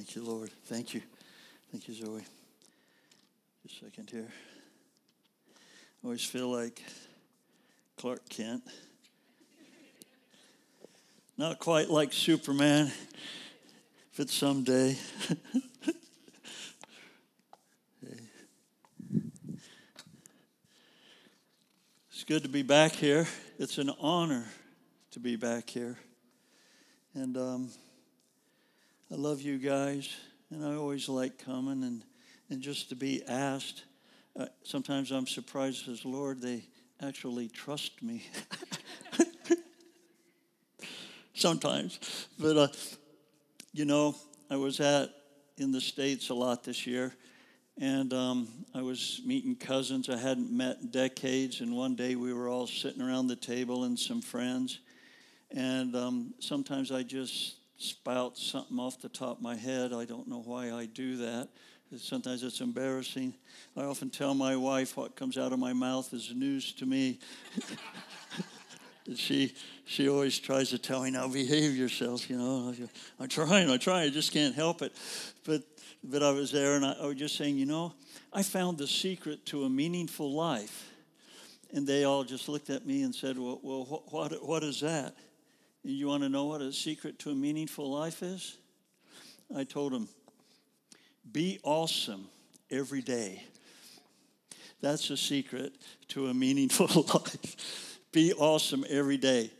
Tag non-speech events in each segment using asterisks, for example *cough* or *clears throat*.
Thank you, Lord. Thank you. Thank you, Zoe. Just a second here. I always feel like Clark Kent. Not quite like Superman, if it's someday. *laughs* It's good to be back here. It's an honor to be back here. And um, I love you guys, and I always like coming and, and just to be asked. Uh, sometimes I'm surprised as Lord, they actually trust me. *laughs* sometimes. But, uh, you know, I was at in the States a lot this year, and um, I was meeting cousins I hadn't met in decades. And one day we were all sitting around the table and some friends. And um, sometimes I just spout something off the top of my head. I don't know why I do that. Sometimes it's embarrassing. I often tell my wife what comes out of my mouth is news to me. *laughs* she she always tries to tell me now behave yourself you know i'm trying i try i just can't help it but but i was there and I, I was just saying you know i found the secret to a meaningful life and they all just looked at me and said well, well what, what, what is that you want to know what a secret to a meaningful life is i told him, be awesome every day that's a secret to a meaningful *laughs* life be awesome every day.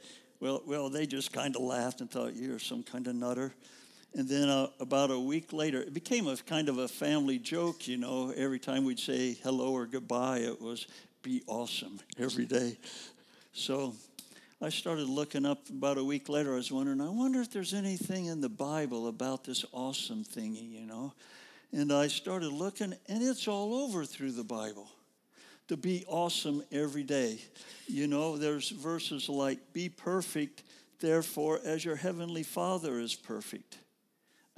Well, well, they just kind of laughed and thought you're some kind of nutter. And then uh, about a week later, it became a kind of a family joke, you know. Every time we'd say hello or goodbye, it was be awesome every day. So I started looking up about a week later. I was wondering, I wonder if there's anything in the Bible about this awesome thingy, you know. And I started looking, and it's all over through the Bible to be awesome every day. You know, there's verses like, Be perfect, therefore, as your heavenly Father is perfect.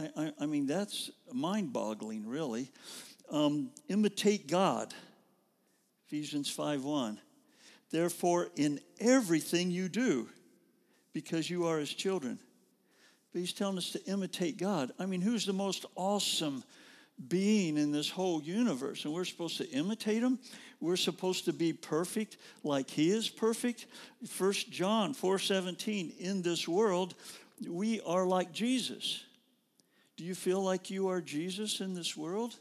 I, I, I mean, that's mind boggling, really. Um, imitate God, Ephesians 5 1. Therefore, in everything you do, because you are his children. But he's telling us to imitate God. I mean, who's the most awesome being in this whole universe? And we're supposed to imitate him we're supposed to be perfect like he is perfect. First John 4:17 in this world we are like Jesus. Do you feel like you are Jesus in this world?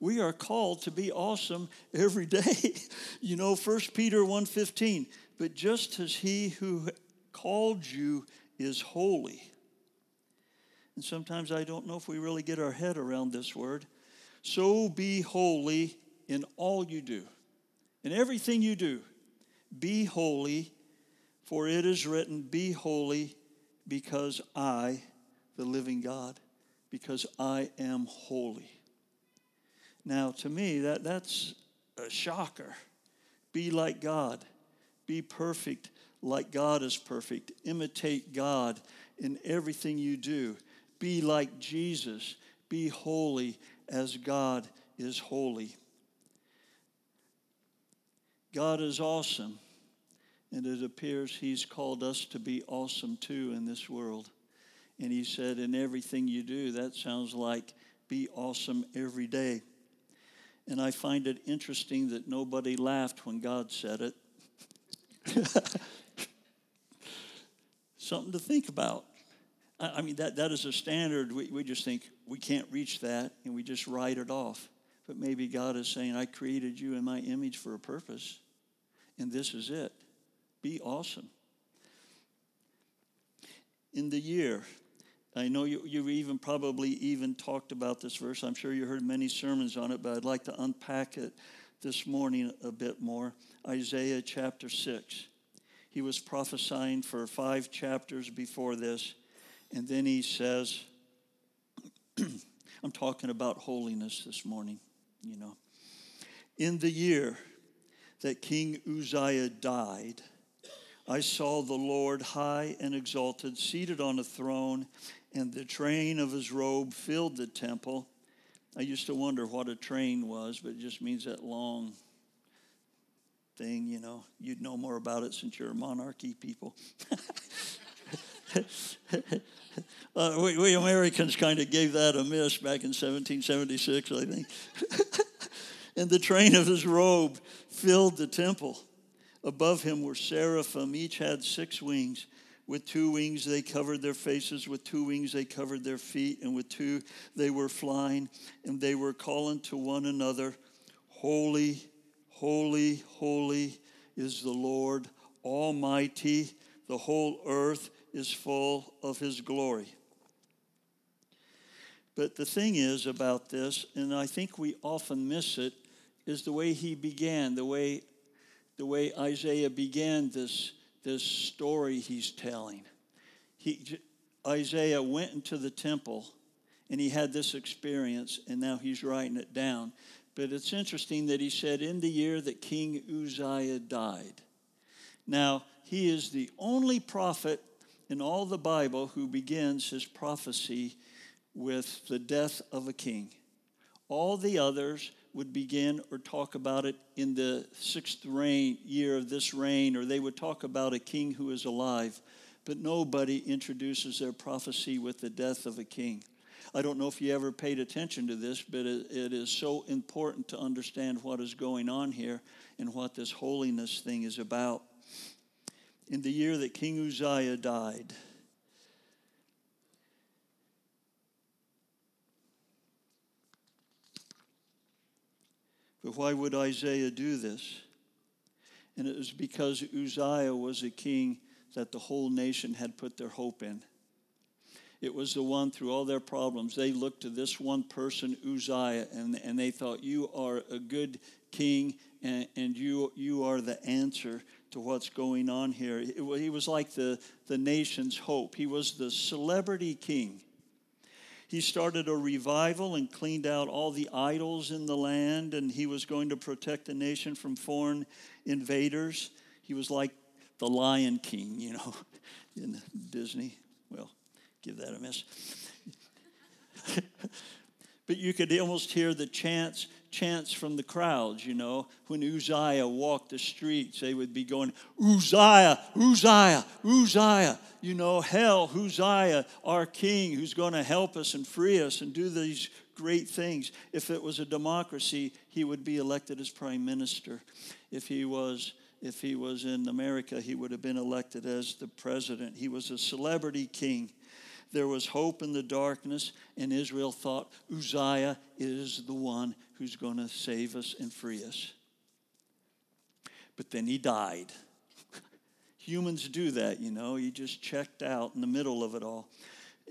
We are called to be awesome every day. *laughs* you know 1 Peter 1:15, but just as he who called you is holy. And sometimes I don't know if we really get our head around this word. So be holy in all you do, in everything you do, be holy, for it is written, Be holy because I, the living God, because I am holy. Now, to me, that, that's a shocker. Be like God, be perfect like God is perfect, imitate God in everything you do, be like Jesus, be holy as God is holy. God is awesome, and it appears He's called us to be awesome too in this world. And He said, In everything you do, that sounds like be awesome every day. And I find it interesting that nobody laughed when God said it. *laughs* Something to think about. I mean, that, that is a standard. We, we just think we can't reach that and we just write it off. But maybe God is saying, I created you in my image for a purpose and this is it. Be awesome. In the year, I know you, you even probably even talked about this verse. I'm sure you heard many sermons on it, but I'd like to unpack it this morning a bit more. Isaiah chapter 6. He was prophesying for five chapters before this, and then he says, *clears throat* I'm talking about holiness this morning, you know. In the year, that King Uzziah died, I saw the Lord high and exalted, seated on a throne, and the train of his robe filled the temple. I used to wonder what a train was, but it just means that long thing, you know. You'd know more about it since you're a monarchy people. *laughs* uh, we, we Americans kind of gave that a miss back in 1776, I think. *laughs* and the train of his robe filled the temple. Above him were seraphim, each had six wings. With two wings they covered their faces, with two wings they covered their feet, and with two they were flying, and they were calling to one another, Holy, holy, holy is the Lord Almighty. The whole earth is full of his glory. But the thing is about this, and I think we often miss it, is the way he began, the way, the way Isaiah began this this story he's telling. He, Isaiah went into the temple and he had this experience, and now he's writing it down. But it's interesting that he said, in the year that King Uzziah died. Now, he is the only prophet in all the Bible who begins his prophecy with the death of a king. All the others would begin or talk about it in the sixth reign, year of this reign, or they would talk about a king who is alive. But nobody introduces their prophecy with the death of a king. I don't know if you ever paid attention to this, but it, it is so important to understand what is going on here and what this holiness thing is about. In the year that King Uzziah died, But why would Isaiah do this? And it was because Uzziah was a king that the whole nation had put their hope in. It was the one through all their problems. They looked to this one person, Uzziah, and, and they thought, You are a good king, and, and you, you are the answer to what's going on here. He was like the, the nation's hope. He was the celebrity king. He started a revival and cleaned out all the idols in the land, and he was going to protect the nation from foreign invaders. He was like the Lion King, you know, *laughs* in Disney. Well, give that a miss. *laughs* but you could almost hear the chants chants from the crowds, you know. When Uzziah walked the streets, they would be going, Uzziah, Uzziah, Uzziah. You know, hell, Uzziah, our king, who's going to help us and free us and do these great things. If it was a democracy, he would be elected as prime minister. If he was if he was in America, he would have been elected as the president. He was a celebrity king. There was hope in the darkness, and Israel thought Uzziah is the one who's going to save us and free us. But then he died. *laughs* Humans do that, you know. He just checked out in the middle of it all.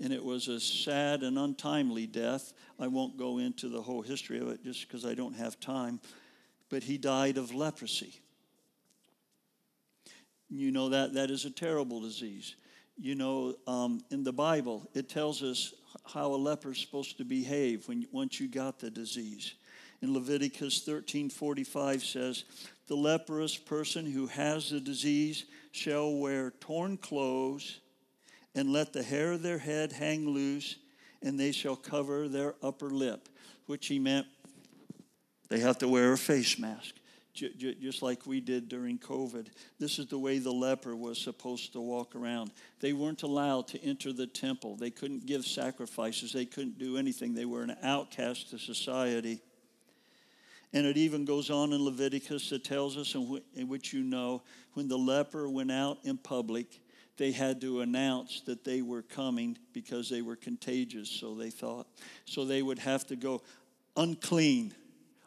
And it was a sad and untimely death. I won't go into the whole history of it just because I don't have time. But he died of leprosy. You know that that is a terrible disease you know, um, in the Bible, it tells us how a leper is supposed to behave when once you got the disease. In Leviticus 13:45 says, "The leprous person who has the disease shall wear torn clothes and let the hair of their head hang loose, and they shall cover their upper lip," which he meant they have to wear a face mask just like we did during COVID. This is the way the leper was supposed to walk around. They weren't allowed to enter the temple, they couldn't give sacrifices, they couldn't do anything. They were an outcast to society. And it even goes on in Leviticus that tells us, in which you know, when the leper went out in public, they had to announce that they were coming because they were contagious, so they thought. So they would have to go unclean,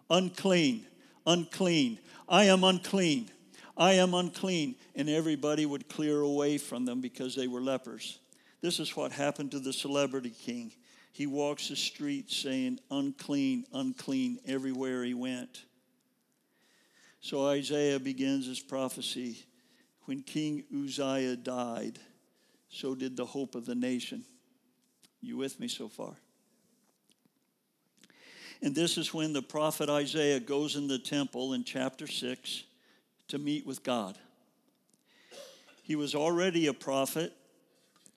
unclean unclean. I am unclean. I am unclean. And everybody would clear away from them because they were lepers. This is what happened to the celebrity king. He walks the streets saying, unclean, unclean, everywhere he went. So Isaiah begins his prophecy. When King Uzziah died, so did the hope of the nation. You with me so far? And this is when the prophet Isaiah goes in the temple in chapter 6 to meet with God. He was already a prophet,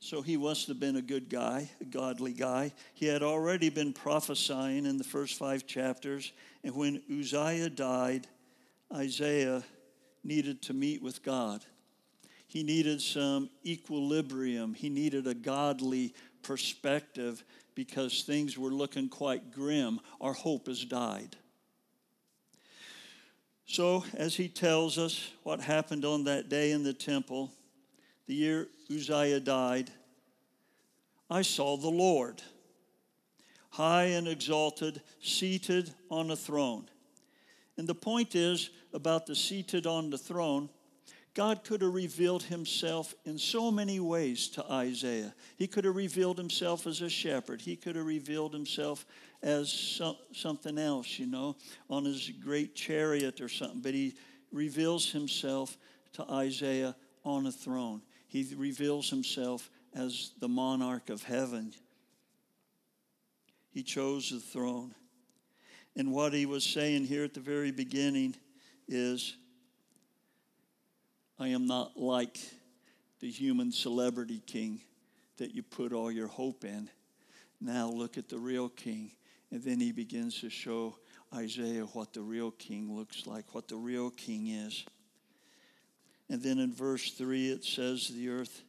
so he must have been a good guy, a godly guy. He had already been prophesying in the first five chapters. And when Uzziah died, Isaiah needed to meet with God. He needed some equilibrium. He needed a godly perspective because things were looking quite grim. Our hope has died. So, as he tells us what happened on that day in the temple, the year Uzziah died, I saw the Lord, high and exalted, seated on a throne. And the point is about the seated on the throne God could have revealed himself in so many ways to Isaiah. He could have revealed himself as a shepherd. He could have revealed himself as some, something else, you know, on his great chariot or something. But he reveals himself to Isaiah on a throne. He reveals himself as the monarch of heaven. He chose the throne. And what he was saying here at the very beginning is I am not like the human celebrity king that you put all your hope in. Now look at the real king. And then he begins to show Isaiah what the real king looks like, what the real king is. And then in verse 3, it says, The earth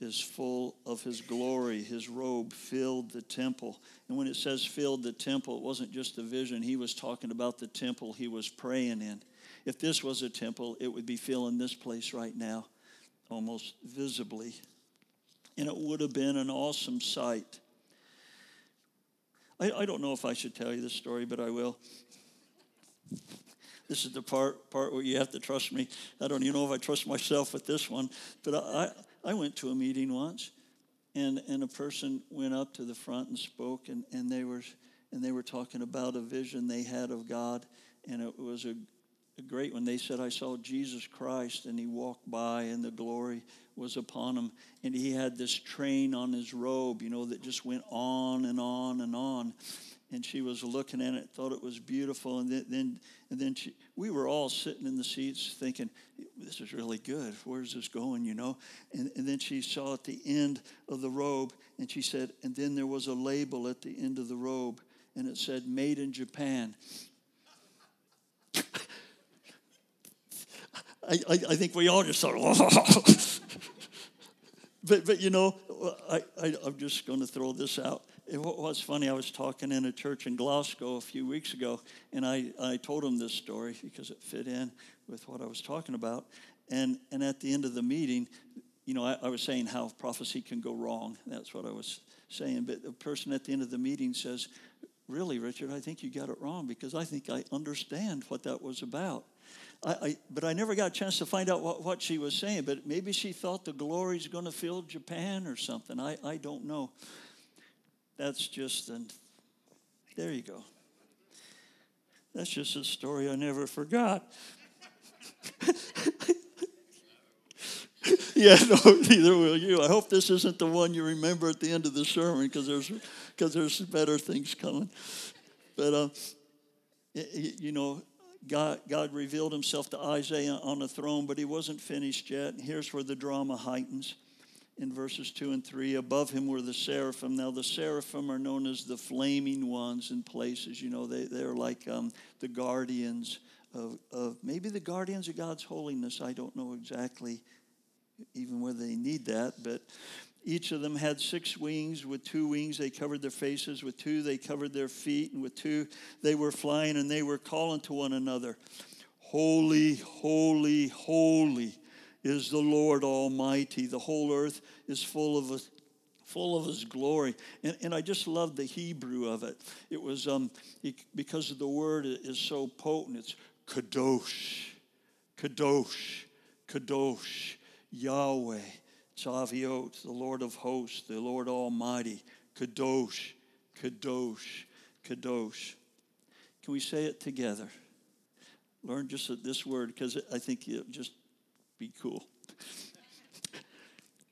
is full of his glory. His robe filled the temple. And when it says filled the temple, it wasn't just a vision. He was talking about the temple he was praying in. If this was a temple, it would be filling this place right now almost visibly. And it would have been an awesome sight. I, I don't know if I should tell you this story, but I will. This is the part, part where you have to trust me. I don't even know if I trust myself with this one, but I, I went to a meeting once, and, and a person went up to the front and spoke, and, and, they were, and they were talking about a vision they had of God, and it was a, a great one. They said, I saw Jesus Christ and he walked by and the glory was upon him. And he had this train on his robe, you know, that just went on and on and on. And she was looking at it, thought it was beautiful. And then, then and then she, we were all sitting in the seats thinking, this is really good. Where's this going, you know? And, and then she saw at the end of the robe, and she said, and then there was a label at the end of the robe, and it said, made in Japan. I, I, I think we all just thought, *laughs* but, but you know, I, I, I'm just going to throw this out. It was funny, I was talking in a church in Glasgow a few weeks ago, and I, I told them this story because it fit in with what I was talking about. And, and at the end of the meeting, you know, I, I was saying how prophecy can go wrong. That's what I was saying. But the person at the end of the meeting says, Really, Richard, I think you got it wrong because I think I understand what that was about. I, I, but I never got a chance to find out what, what she was saying. But maybe she thought the glory's going to fill Japan or something. I, I don't know. That's just an. There you go. That's just a story I never forgot. *laughs* yeah, no, neither will you. I hope this isn't the one you remember at the end of the sermon because there's because there's better things coming. But uh, you know, God, God revealed himself to Isaiah on the throne, but he wasn't finished yet. Here's where the drama heightens in verses 2 and 3. Above him were the seraphim. Now, the seraphim are known as the flaming ones in places. You know, they, they're like um, the guardians of, of, maybe the guardians of God's holiness. I don't know exactly even whether they need that, but each of them had six wings. With two wings, they covered their faces. With two, they covered their feet. And with two, they were flying and they were calling to one another Holy, holy, holy is the Lord Almighty. The whole earth is full of a, full of his glory. And, and I just love the Hebrew of it. It was um, it, because the word is so potent. It's kadosh, kadosh, kadosh, Yahweh. Tzaviot, the Lord of hosts, the Lord Almighty, Kadosh, Kadosh, Kadosh. Can we say it together? Learn just this word because I think it'll just be cool.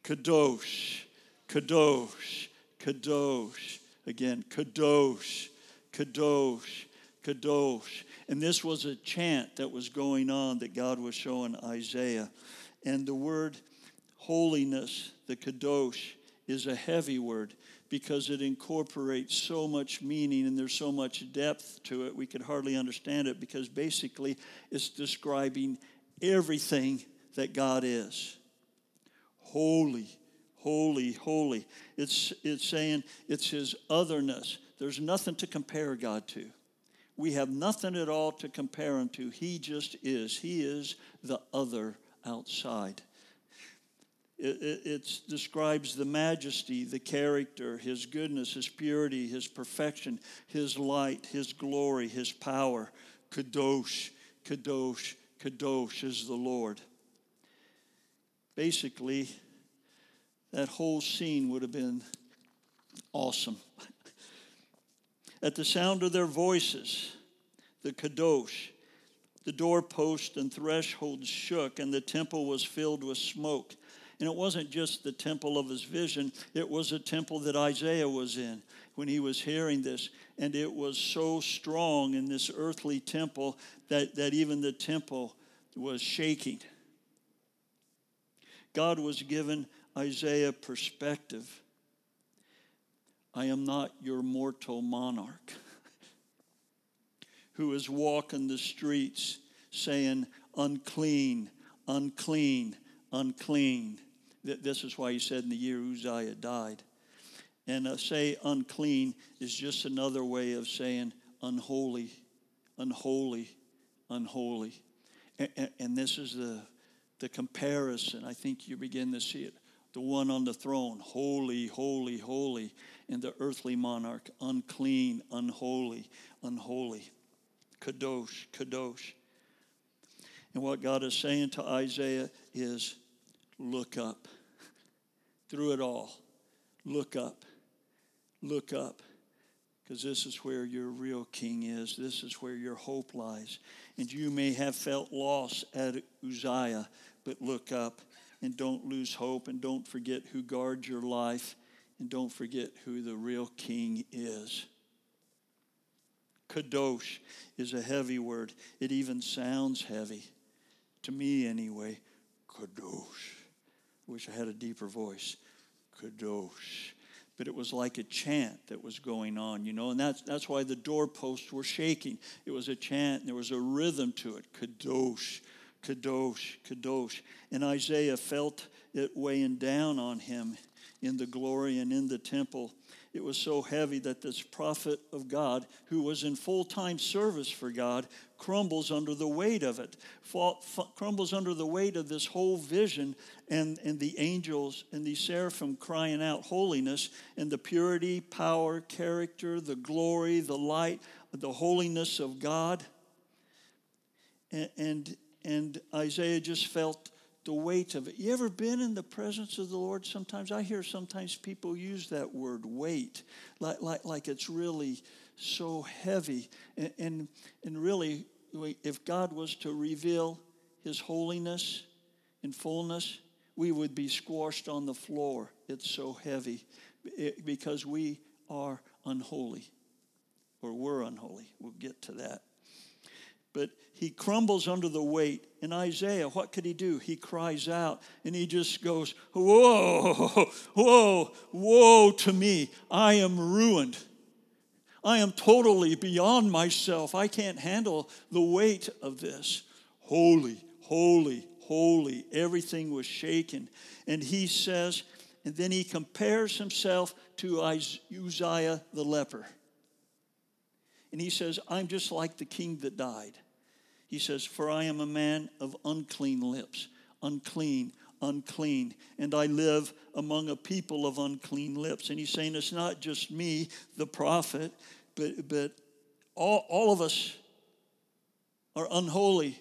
Kadosh, Kadosh, Kadosh. Again, Kadosh, Kadosh, Kadosh. And this was a chant that was going on that God was showing Isaiah. And the word holiness, the kadosh, is a heavy word because it incorporates so much meaning and there's so much depth to it, we could hardly understand it because basically it's describing everything that God is. holy, holy, holy. It's, it's saying it's his otherness. There's nothing to compare God to. We have nothing at all to compare him to. He just is. He is the other outside. It, it, describes the majesty, the character, his goodness, his purity, his perfection, his light, his glory, his power. Kadosh, Kadosh, Kadosh is the Lord. Basically, that whole scene would have been awesome. *laughs* At the sound of their voices, the Kadosh, the doorpost and threshold shook, and the temple was filled with smoke. And it wasn't just the temple of his vision, it was a temple that Isaiah was in when he was hearing this. And it was so strong in this earthly temple that, that even the temple was shaking. God was given Isaiah perspective. I am not your mortal monarch who is walking the streets saying, unclean, unclean, unclean. This is why he said in the year Uzziah died. And uh, say unclean is just another way of saying unholy, unholy, unholy. And, and this is the, the comparison. I think you begin to see it. The one on the throne, holy, holy, holy. And the earthly monarch, unclean, unholy, unholy. Kadosh, Kadosh. And what God is saying to Isaiah is look up. Through it all, look up. Look up. Because this is where your real king is. This is where your hope lies. And you may have felt lost at Uzziah, but look up and don't lose hope and don't forget who guards your life and don't forget who the real king is. Kadosh is a heavy word. It even sounds heavy. To me, anyway. Kadosh. I Wish I had a deeper voice. Kadosh. But it was like a chant that was going on, you know, and that's, that's why the doorposts were shaking. It was a chant, and there was a rhythm to it. Kadosh, Kadosh, Kadosh. And Isaiah felt it weighing down on him in the glory and in the temple it was so heavy that this prophet of God, who was in full time service for God, crumbles under the weight of it, crumbles under the weight of this whole vision and, and the angels and the seraphim crying out holiness and the purity, power, character, the glory, the light, the holiness of God. And, and, and Isaiah just felt the weight of it. You ever been in the presence of the Lord? Sometimes I hear sometimes people use that word weight, like, like, like it's really so heavy. And, and, and really, if God was to reveal his holiness in fullness, we would be squashed on the floor. It's so heavy because we are unholy, or we're unholy. We'll get to that but he crumbles under the weight. In Isaiah, what could he do? He cries out and he just goes, Whoa, *laughs* whoa, woe to me. I am ruined. I am totally beyond myself. I can't handle the weight of this. Holy, holy, holy. Everything was shaken. And he says, and then he compares himself to Uzziah the leper. And he says, I'm just like the king that died. He says, For I am a man of unclean lips, unclean, unclean, and I live among a people of unclean lips. And he's saying it's not just me, the prophet, but, but all, all of us are unholy.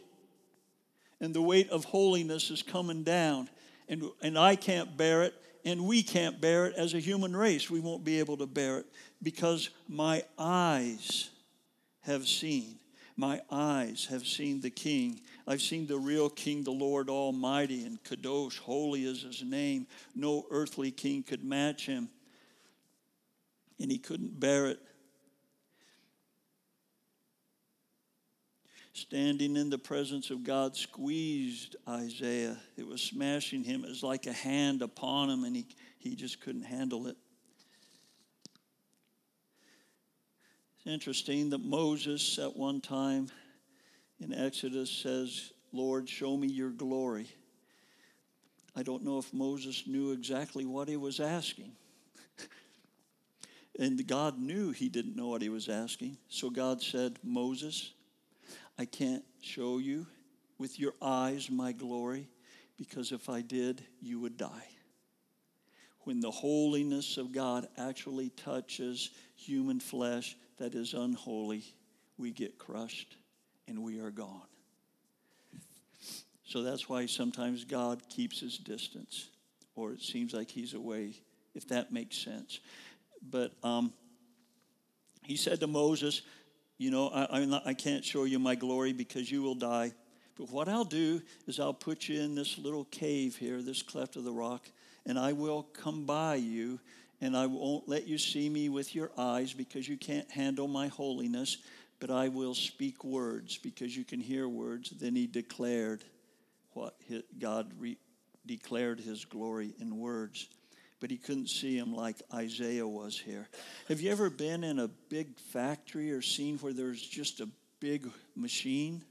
And the weight of holiness is coming down. And, and I can't bear it, and we can't bear it as a human race. We won't be able to bear it because my eyes have seen. My eyes have seen the King. I've seen the real King, the Lord Almighty, and Kadosh, holy is his name. No earthly king could match him. And he couldn't bear it. Standing in the presence of God squeezed Isaiah. It was smashing him. It was like a hand upon him, and he, he just couldn't handle it. Interesting that Moses at one time in Exodus says, Lord, show me your glory. I don't know if Moses knew exactly what he was asking. *laughs* and God knew he didn't know what he was asking. So God said, Moses, I can't show you with your eyes my glory, because if I did, you would die. When the holiness of God actually touches human flesh that is unholy, we get crushed and we are gone. So that's why sometimes God keeps his distance, or it seems like he's away, if that makes sense. But um, he said to Moses, You know, I, not, I can't show you my glory because you will die. But what I'll do is I'll put you in this little cave here, this cleft of the rock, and I will come by you, and I won't let you see me with your eyes because you can't handle my holiness, but I will speak words because you can hear words. Then he declared what God re- declared his glory in words, but he couldn't see him like Isaiah was here. Have you ever been in a big factory or seen where there's just a big machine?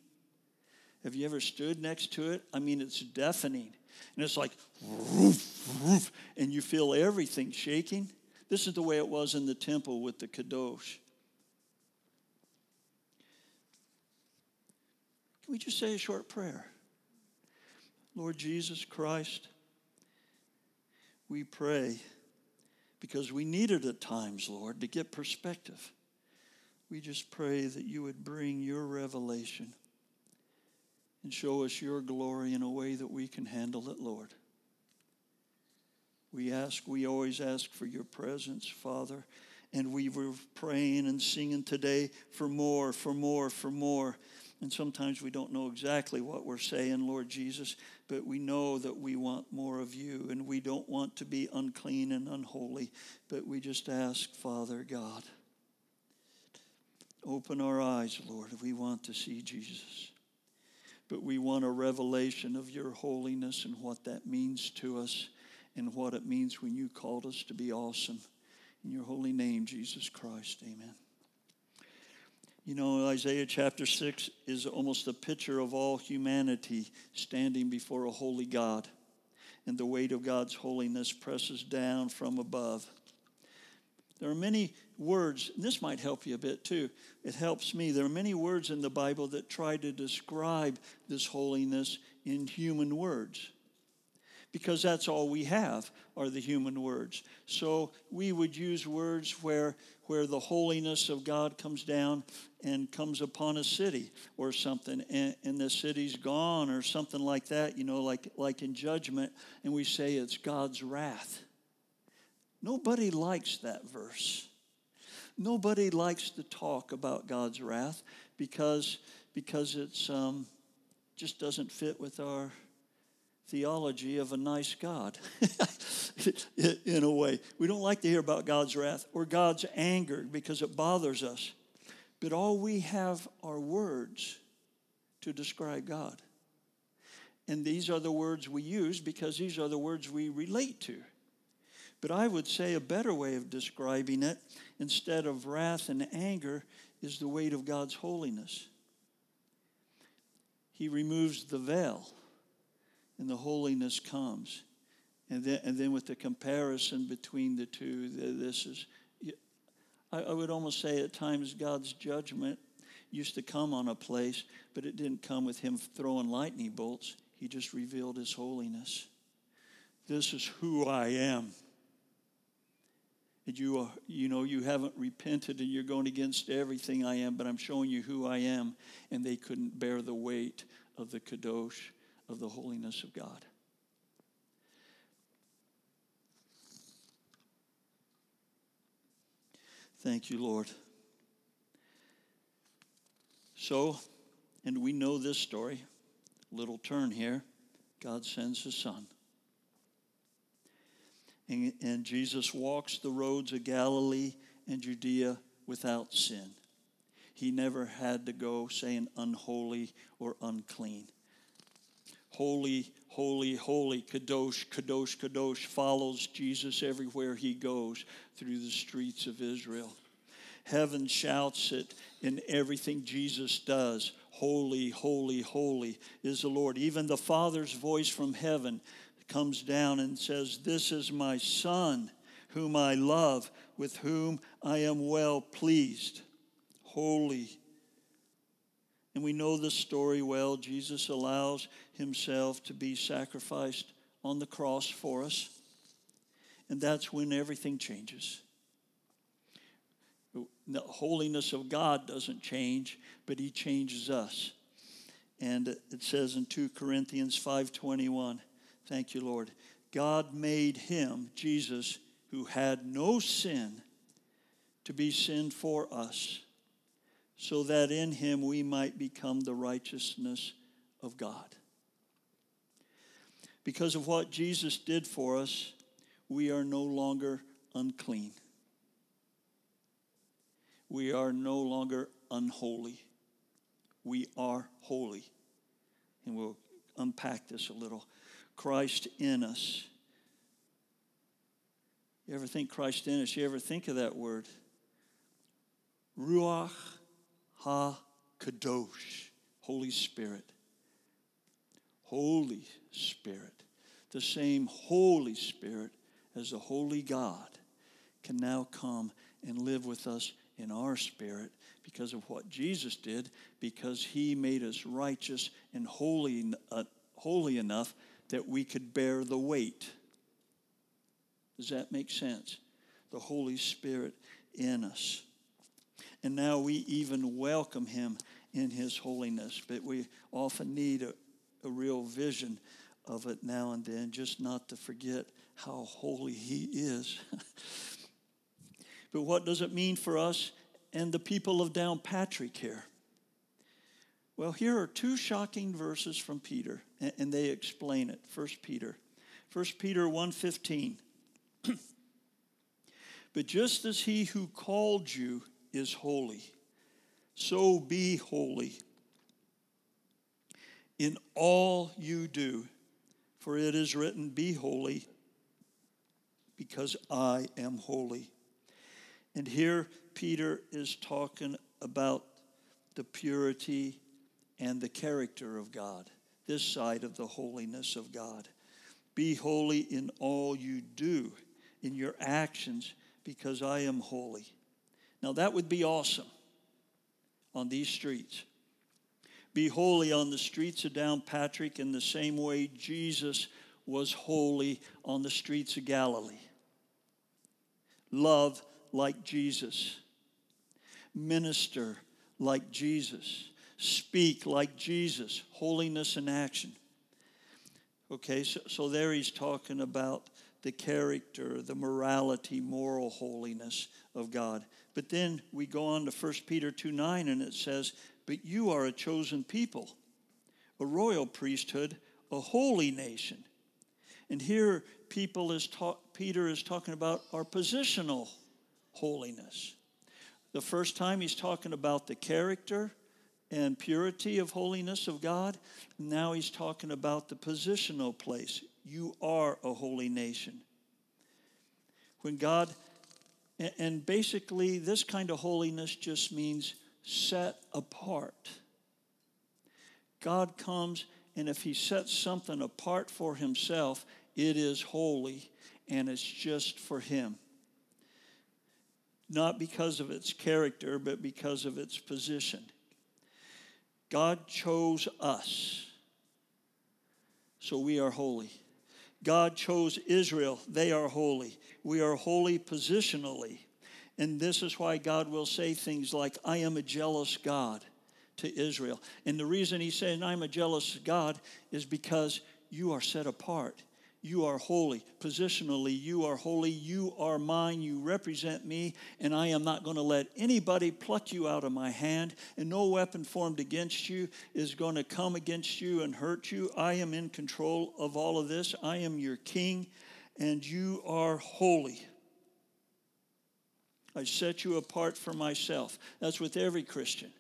Have you ever stood next to it? I mean, it's deafening. And it's like, roof, roof, and you feel everything shaking. This is the way it was in the temple with the Kadosh. Can we just say a short prayer? Lord Jesus Christ, we pray because we need it at times, Lord, to get perspective. We just pray that you would bring your revelation and show us your glory in a way that we can handle it, Lord. We ask, we always ask for your presence, Father. And we were praying and singing today for more, for more, for more. And sometimes we don't know exactly what we're saying, Lord Jesus, but we know that we want more of you and we don't want to be unclean and unholy. But we just ask, Father God, open our eyes, Lord. We want to see Jesus. But we want a revelation of your holiness and what that means to us and what it means when you called us to be awesome. In your holy name, Jesus Christ, amen. You know, Isaiah chapter 6 is almost a picture of all humanity standing before a holy God. And the weight of God's holiness presses down from above. There are many words, and this might help you a bit too. It helps me. There are many words in the Bible that try to describe this holiness in human words because that's all we have are the human words. So we would use words where, where the holiness of God comes down and comes upon a city or something, and, and the city's gone or something like that, you know, like, like in judgment, and we say it's God's wrath. Nobody likes that verse. Nobody likes to talk about God's wrath because, because it's um, just doesn't fit with our theology of a nice God *laughs* in a way. We don't like to hear about God's wrath or God's anger because it bothers us. But all we have are words to describe God. And these are the words we use because these are the words we relate to. But I would say a better way of describing it, instead of wrath and anger, is the weight of God's holiness. He removes the veil and the holiness comes. And then, and then with the comparison between the two, this is, I, I would almost say at times God's judgment used to come on a place, but it didn't come with him throwing lightning bolts. He just revealed his holiness. This is who I am. And you, are, you know, you haven't repented and you're going against everything I am, but I'm showing you who I am. And they couldn't bear the weight of the Kadosh of the holiness of God. Thank you, Lord. So, and we know this story, little turn here. God sends his son. And, and Jesus walks the roads of Galilee and Judea without sin. He never had to go saying unholy or unclean holy, holy, holy, kadosh, kadosh, kadosh follows Jesus everywhere he goes through the streets of Israel. Heaven shouts it in everything Jesus does. Holy, holy, holy is the Lord. Even the Father's voice from heaven comes down and says, This is my son, whom I love, with whom I am well pleased. Holy. And we know the story well. Jesus allows himself to be sacrificed on the cross for us. And that's when everything changes. The holiness of God doesn't change, but he changes us. And it says in 2 Corinthians 5:21, thank you Lord. God made him, Jesus, who had no sin, to be sin for us, so that in him we might become the righteousness of God. Because of what Jesus did for us, we are no longer unclean. We are no longer unholy. We are holy. And we'll unpack this a little. Christ in us. You ever think Christ in us? You ever think of that word? Ruach Ha Kadosh, Holy Spirit. Holy Spirit. The same Holy Spirit as the Holy God can now come and live with us in our spirit because of what Jesus did, because he made us righteous and holy, uh, holy enough that we could bear the weight. Does that make sense? The Holy Spirit in us. And now we even welcome him in his holiness, but we often need a, a real vision of it now and then, just not to forget how holy he is. *laughs* but what does it mean for us and the people of Downpatrick here? Well, here are two shocking verses from Peter, and they explain it. First Peter. First Peter 1:15. *clears throat* but just as he who called you is holy, so be holy in all you do. For it is written, Be holy, because I am holy. And here Peter is talking about the purity and the character of God, this side of the holiness of God. Be holy in all you do, in your actions, because I am holy. Now, that would be awesome on these streets. Be holy on the streets of Downpatrick in the same way Jesus was holy on the streets of Galilee love like Jesus, minister like Jesus, speak like Jesus, holiness in action. Okay, so, so there he's talking about the character, the morality, moral holiness of God. But then we go on to 1 Peter 2 9, and it says, But you are a chosen people, a royal priesthood, a holy nation. And here people is ta- Peter is talking about our positional holiness. The first time he's talking about the character and purity of holiness of God. Now he's talking about the positional place. You are a holy nation. When God, and basically, this kind of holiness just means set apart. God comes, and if He sets something apart for Himself, it is holy and it's just for Him. Not because of its character, but because of its position. God chose us, so we are holy. God chose Israel, they are holy. We are holy positionally. And this is why God will say things like, I am a jealous God to Israel. And the reason He's saying, I'm a jealous God is because you are set apart. You are holy. Positionally, you are holy. You are mine. You represent me, and I am not going to let anybody pluck you out of my hand. And no weapon formed against you is going to come against you and hurt you. I am in control of all of this. I am your king, and you are holy. I set you apart for myself. That's with every Christian.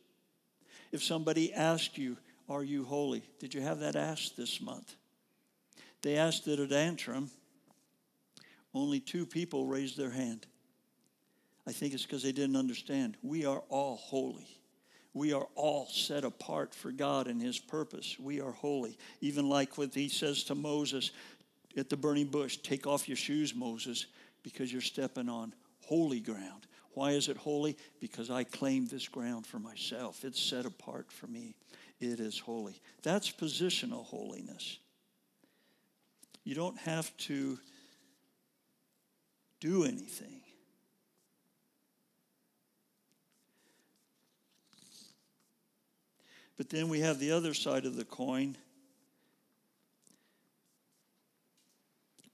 If somebody asked you, Are you holy? Did you have that asked this month? They asked it at Antrim. Only two people raised their hand. I think it's because they didn't understand. We are all holy. We are all set apart for God and His purpose. We are holy. Even like what He says to Moses, at the burning bush, Take off your shoes, Moses, because you're stepping on holy ground. Why is it holy? Because I claim this ground for myself. It's set apart for me. It is holy. That's positional holiness. You don't have to do anything. But then we have the other side of the coin.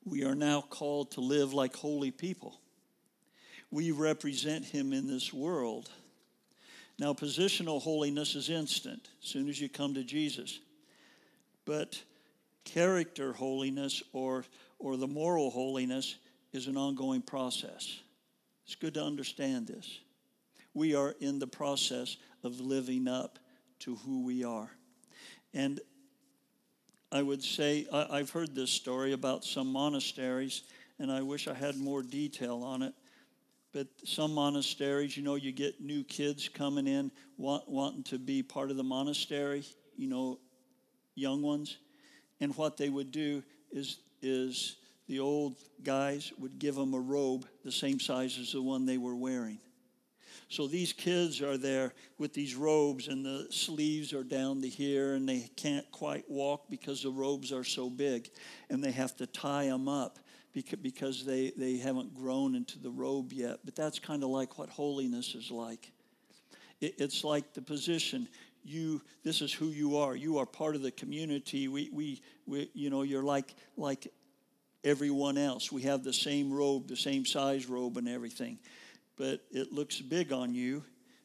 We are now called to live like holy people. We represent him in this world. Now, positional holiness is instant as soon as you come to Jesus. But character holiness or, or the moral holiness is an ongoing process. It's good to understand this. We are in the process of living up to who we are. And I would say, I, have heard this story about some monasteries, and I wish I had more detail on it. But some monasteries, you know, you get new kids coming in want, wanting to be part of the monastery, you know, young ones. And what they would do is, is the old guys would give them a robe the same size as the one they were wearing. So these kids are there with these robes, and the sleeves are down to here, and they can't quite walk because the robes are so big, and they have to tie them up because they, they haven't grown into the robe yet. But that's kind of like what holiness is like. It, it's like the position you this is who you are you are part of the community we, we, we you know you're like like everyone else we have the same robe the same size robe and everything but it looks big on you,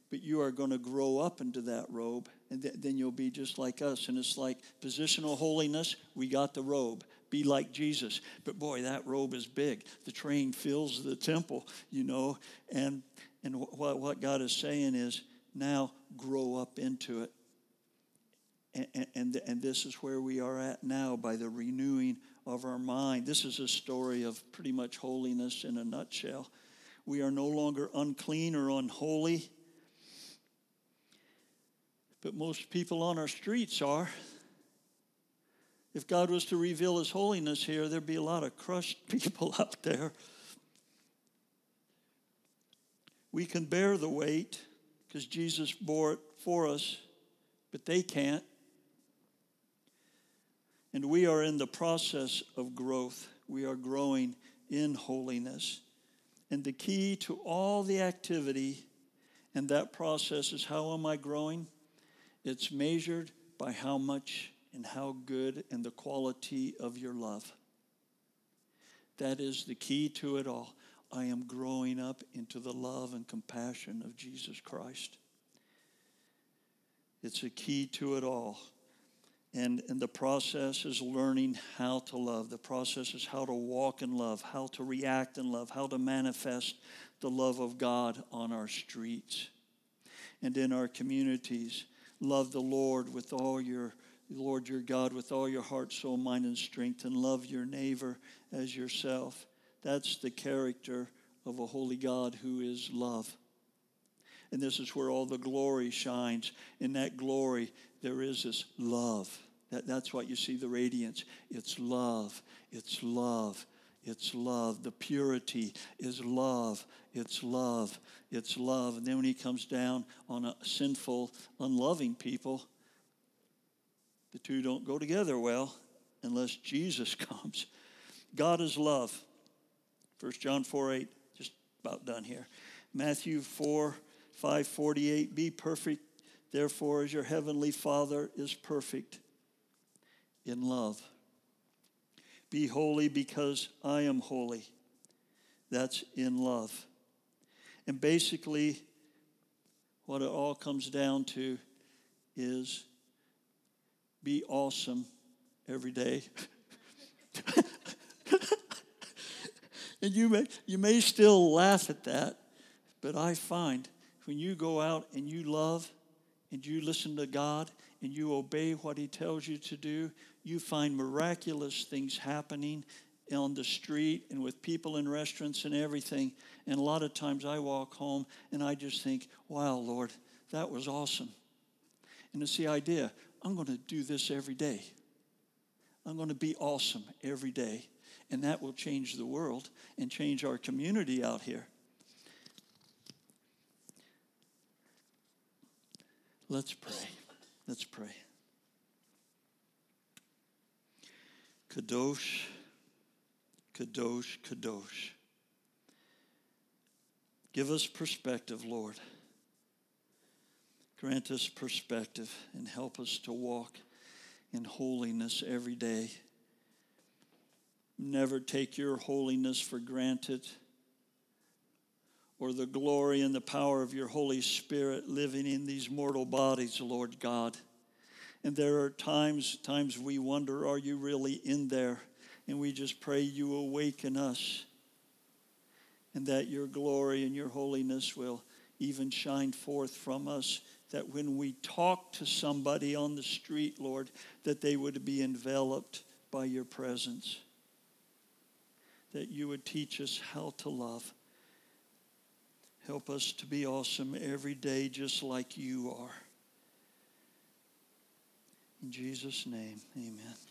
but you are going to grow up into that robe, and th- then you'll be just like us. And it's like positional holiness, we got the robe. Be like Jesus. But boy, that robe is big. The train fills the temple, you know. And, and what, what God is saying is now grow up into it. And, and, and this is where we are at now by the renewing of our mind. This is a story of pretty much holiness in a nutshell. We are no longer unclean or unholy. But most people on our streets are. If God was to reveal his holiness here, there'd be a lot of crushed *laughs* people out there. We can bear the weight because Jesus bore it for us, but they can't. And we are in the process of growth. We are growing in holiness. And the key to all the activity and that process is how am I growing? It's measured by how much and how good and the quality of your love. That is the key to it all. I am growing up into the love and compassion of Jesus Christ. It's a key to it all. And, and the process is learning how to love. The process is how to walk in love, how to react in love, how to manifest the love of God on our streets and in our communities. Love the Lord with all your Lord your God with all your heart, soul, mind, and strength, and love your neighbor as yourself. That's the character of a holy God who is love. And this is where all the glory shines. In that glory, there is this love. That, that's what you see the radiance. It's love. It's love. It's love. The purity is love. It's love. It's love. And then when he comes down on a sinful, unloving people, the two don't go together well unless Jesus *laughs* comes. God is love. 1 John 4 8, just about done here. Matthew 4 5 48, be perfect, therefore, as your heavenly Father is perfect in love. Be holy because I am holy. That's in love. And basically, what it all comes down to is be awesome every day. *laughs* and you may, you may still laugh at that, but I find when you go out and you love and you listen to God and you obey what He tells you to do, you find miraculous things happening on the street and with people in restaurants and everything. And a lot of times I walk home and I just think, wow, Lord, that was awesome. And it's the idea I'm going to do this every day. I'm going to be awesome every day. And that will change the world and change our community out here. Let's pray. Let's pray. Kadosh, Kadosh, Kadosh. Give us perspective, Lord. Grant us perspective and help us to walk in holiness every day. Never take your holiness for granted or the glory and the power of your Holy Spirit living in these mortal bodies, Lord God. And there are times times we wonder, are you really in there? And we just pray you awaken us and that your glory and your holiness will even shine forth from us that when we talk to somebody on the street, Lord, that they would be enveloped by your presence. That you would teach us how to love. Help us to be awesome every day, just like you are. In Jesus' name, amen.